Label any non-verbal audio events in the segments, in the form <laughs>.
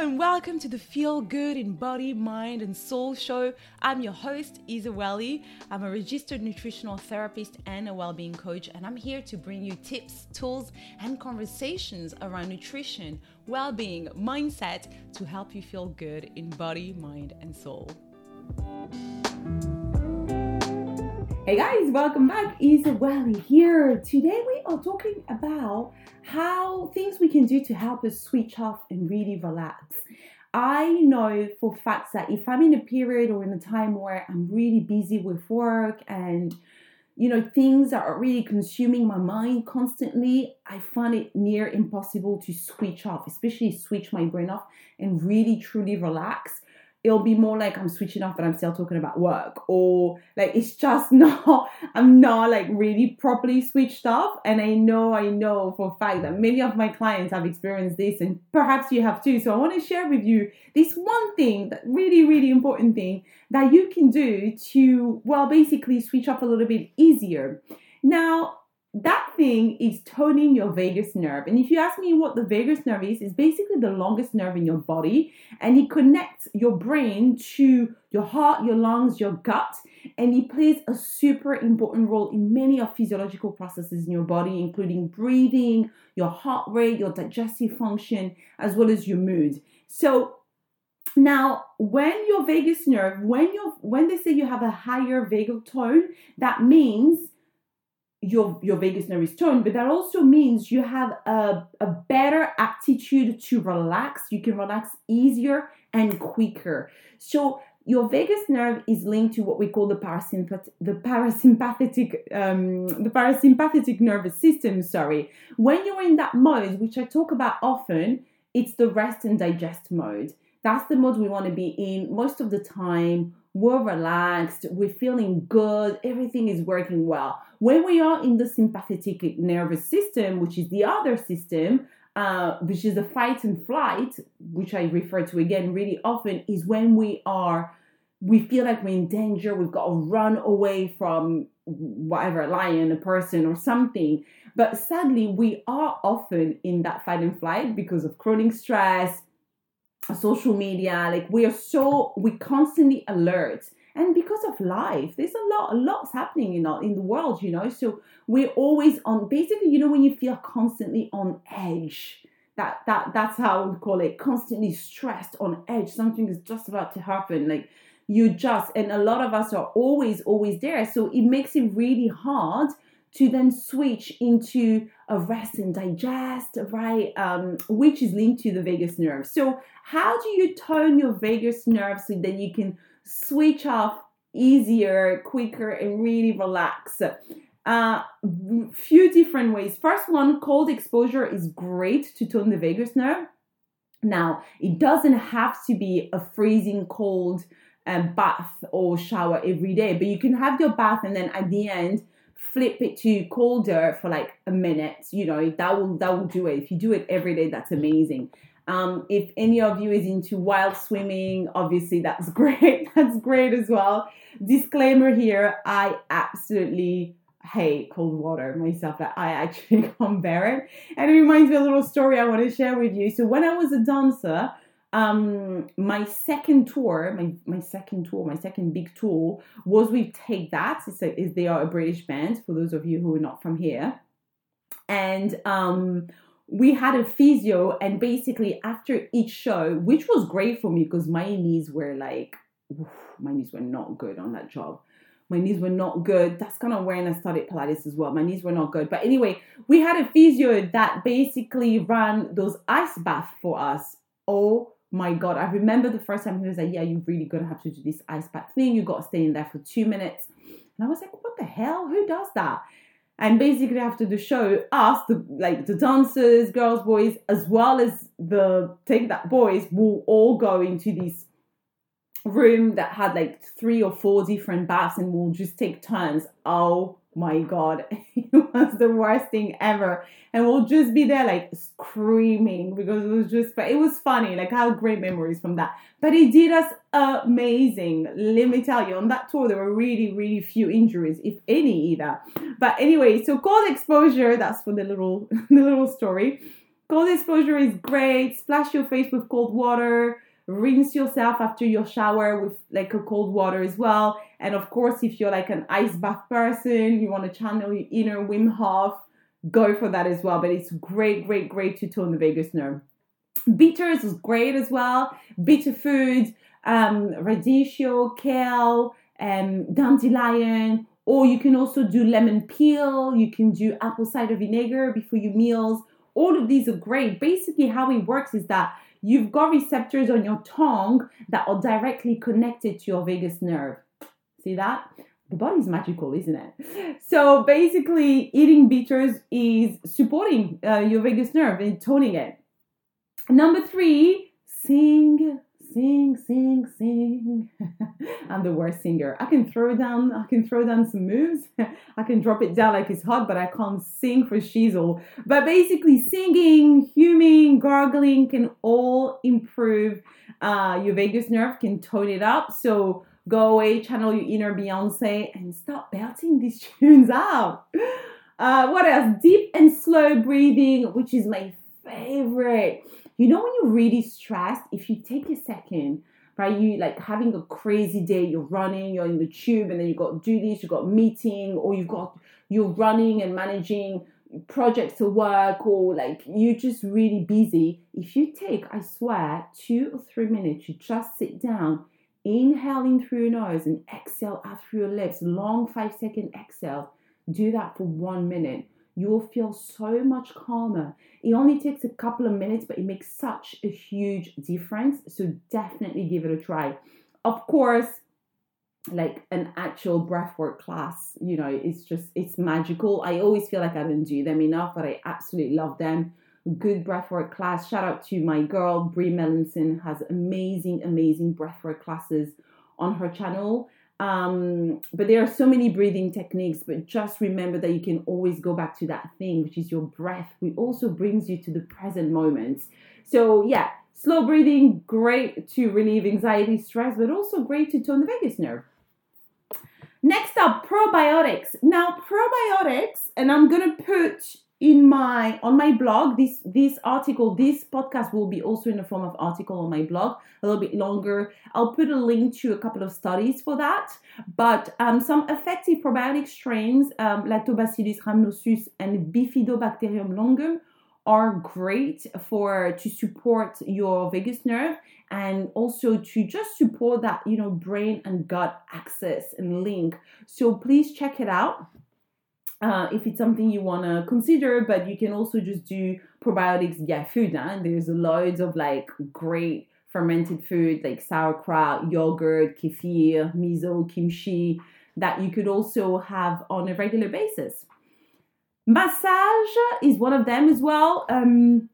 and welcome to the Feel Good in Body, Mind, and Soul show. I'm your host, Isa Welly. I'm a registered nutritional therapist and a well-being coach, and I'm here to bring you tips, tools, and conversations around nutrition, well-being, mindset to help you feel good in body, mind, and soul. Hey guys, welcome back. Isa Welly here. Today we are talking about how things we can do to help us switch off and really relax. I know for facts that if I'm in a period or in a time where I'm really busy with work and you know things are really consuming my mind constantly, I find it near impossible to switch off, especially switch my brain off and really truly relax it'll be more like I'm switching off, but I'm still talking about work, or like it's just <laughs> not, I'm not like really properly switched off. And I know, I know for a fact that many of my clients have experienced this, and perhaps you have too. So I want to share with you this one thing, that really, really important thing that you can do to, well, basically switch off a little bit easier. Now, that thing is toning your vagus nerve. And if you ask me what the vagus nerve is, it's basically the longest nerve in your body and it connects your brain to your heart, your lungs, your gut, and it plays a super important role in many of physiological processes in your body, including breathing, your heart rate, your digestive function, as well as your mood. So now, when your vagus nerve, when you when they say you have a higher vagal tone, that means your your vagus nerve is toned, but that also means you have a, a better aptitude to relax. You can relax easier and quicker. So your vagus nerve is linked to what we call the parasympath- the parasympathetic um, the parasympathetic nervous system. Sorry, when you're in that mode, which I talk about often, it's the rest and digest mode. That's the mode we want to be in most of the time we're relaxed, we're feeling good, everything is working well. When we are in the sympathetic nervous system, which is the other system, uh, which is the fight and flight, which I refer to again really often, is when we are, we feel like we're in danger, we've got to run away from whatever, a lion, a person, or something. But sadly, we are often in that fight and flight because of chronic stress, social media like we are so we constantly alert and because of life there's a lot a lot's happening you know in the world you know so we're always on basically you know when you feel constantly on edge that that that's how we call it constantly stressed on edge something is just about to happen like you just and a lot of us are always always there so it makes it really hard to then switch into a rest and digest, right? Um, which is linked to the vagus nerve. So, how do you tone your vagus nerve so that you can switch off easier, quicker, and really relax? Uh, few different ways. First one, cold exposure is great to tone the vagus nerve. Now, it doesn't have to be a freezing cold uh, bath or shower every day, but you can have your bath and then at the end flip it to colder for like a minute you know that will that will do it if you do it every day that's amazing um, if any of you is into wild swimming obviously that's <laughs> great. That's great as well. Disclaimer here i absolutely hate cold water myself. I actually <laughs> can't bear it. And it reminds me a little story i want to share with you. So when i was a dancer um my second tour my my second tour my second big tour was with take that. It's a, is they are a british band for those of you who are not from here. And um we had a physio and basically after each show which was great for me because my knees were like oof, my knees were not good on that job my knees were not good. That's kind of when I started Pilates as well. My knees were not good. But anyway, we had a physio that basically ran those ice baths for us. Oh my god i remember the first time he was like yeah you're really gonna have to do this ice bath thing you got to stay in there for two minutes and i was like what the hell who does that and basically after the show us the like the dancers girls boys as well as the take that boys will all go into this room that had like three or four different baths and we'll just take turns. Oh my god <laughs> <laughs> was the worst thing ever. And we'll just be there like screaming because it was just but it was funny. Like I have great memories from that. But it did us amazing. Let me tell you on that tour there were really really few injuries if any either. But anyway so cold exposure that's for the little <laughs> the little story. Cold exposure is great. Splash your face with cold water. Rinse yourself after your shower with like a cold water as well. And of course, if you're like an ice bath person, you want to channel your inner Wim Hof, go for that as well. But it's great, great, great to tone the vagus nerve. Bitters is great as well. Bitter food, um, radicchio, kale, um, dandelion, or you can also do lemon peel. You can do apple cider vinegar before your meals. All of these are great. Basically, how it works is that you've got receptors on your tongue that are directly connected to your vagus nerve. See that? The body's magical, isn't it? So basically, eating bitters is supporting uh, your vagus nerve and toning it. Number three, sing sing, sing, sing. <laughs> I'm the worst singer. I can throw down, I can throw down some moves. <laughs> I can drop it down like it's hot, but I can't sing for shizzle. But basically, singing, humming, gargling can all improve uh, your vagus nerve, can tone it up. So go away, channel your inner Beyonce, and start belting these <laughs> tunes out. Uh, what else? Deep and slow breathing, which is my favorite. You know, when you're really stressed, if you take a second, right, you like having a crazy day, you're running, you're in the tube, and then you've got to do this, you've got meeting, or you've got you're running and managing projects to work, or like you're just really busy. If you take, I swear, two or three minutes, you just sit down, inhale in through your nose and exhale out through your lips, long five second exhale. Do that for one minute you will feel so much calmer. It only takes a couple of minutes, but it makes such a huge difference. So definitely give it a try. Of course, like an actual breathwork class, you know, it's just it's magical. I always feel like I don't do them enough, but I absolutely love them. Good breathwork class. Shout out to my girl Brie Melanson has amazing, amazing breathwork classes on her channel. Um, but there are so many breathing techniques, but just remember that you can always go back to that thing, which is your breath, which also brings you to the present moment. So, yeah, slow breathing, great to relieve anxiety, stress, but also great to tone the vagus nerve. Next up, probiotics. Now, probiotics, and I'm gonna put in my on my blog this this article this podcast will be also in the form of article on my blog a little bit longer. I'll put a link to a couple of studies for that. But um, some effective probiotic strains um, lactobacillus rhamnosus and bifidobacterium longum are great for to support your vagus nerve and also to just support that you know brain and gut axis and link. So please check it out uh, if it's something you want to consider, but you can also just do probiotics via food. Huh? There's loads of like great fermented food like sauerkraut, yogurt, kefir, miso, kimchi that you could also have on a regular basis. Massage is one of them as well. Um,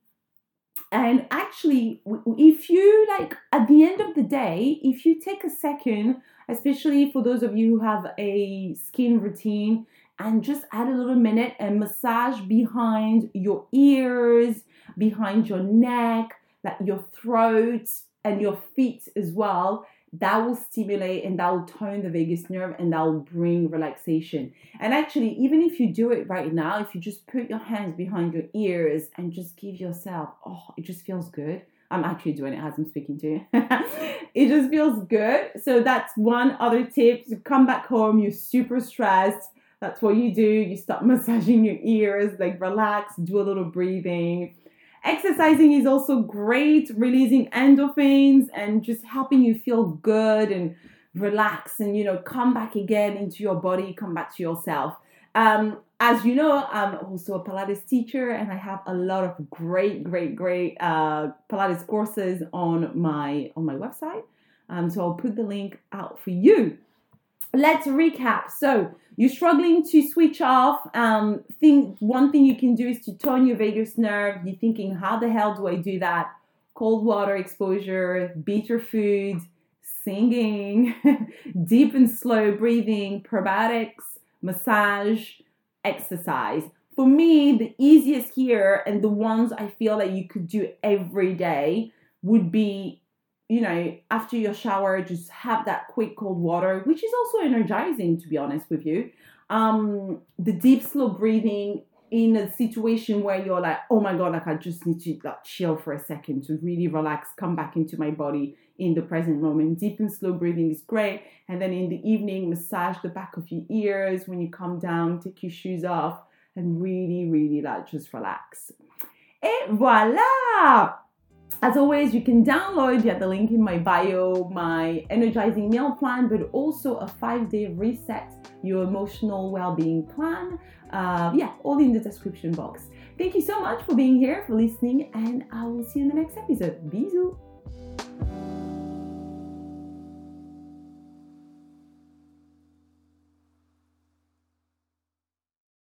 and actually, if you like at the end of the day, if you take a second, especially for those of you who have a skin routine, and just add a little minute and massage behind your ears, behind your neck, like your throat and your feet as well. That will stimulate and that will tone the vagus nerve and that will bring relaxation. And actually, even if you do it right now, if you just put your hands behind your ears and just give yourself, oh, it just feels good. I'm actually doing it as I'm speaking to you. <laughs> it just feels good. So that's one other tip. So come back home, you're super stressed that's what you do. You start <laughs> massaging your ears, like relax, do a little breathing. Exercising is also great, releasing endorphins and just helping you feel good and relax and you know come back again into your body, come back to yourself. Um, as you know, I'm also a Pilates teacher and I have a lot of great, great, great uh, Pilates courses on my on my website. Um, so I'll put the link out for you let's recap. So you're struggling to switch off. Um, think one thing you can do is to tone your vagus nerve. You're thinking, how the hell do I do that? Cold water exposure, bitter food, singing, <laughs> deep and slow breathing, probiotics, massage, exercise. For me, the easiest here and the ones I feel that you could do every day would be you know, after your shower, just have that quick cold water, which is also energizing, to be honest with you. Um, the deep, slow breathing in a situation where you're like, oh my god, like I just need to like chill for a second to really relax, come back into my body in the present moment. Deep and slow breathing is great. And then in the evening, massage the back of your ears when you come down, take your shoes off, and really, really like just relax. Et voila! As always, you can download via the link in my bio my energizing meal plan, but also a five day reset your emotional well being plan. Uh, yeah, all in the description box. Thank you so much for being here, for listening, and I will see you in the next episode. Bisous!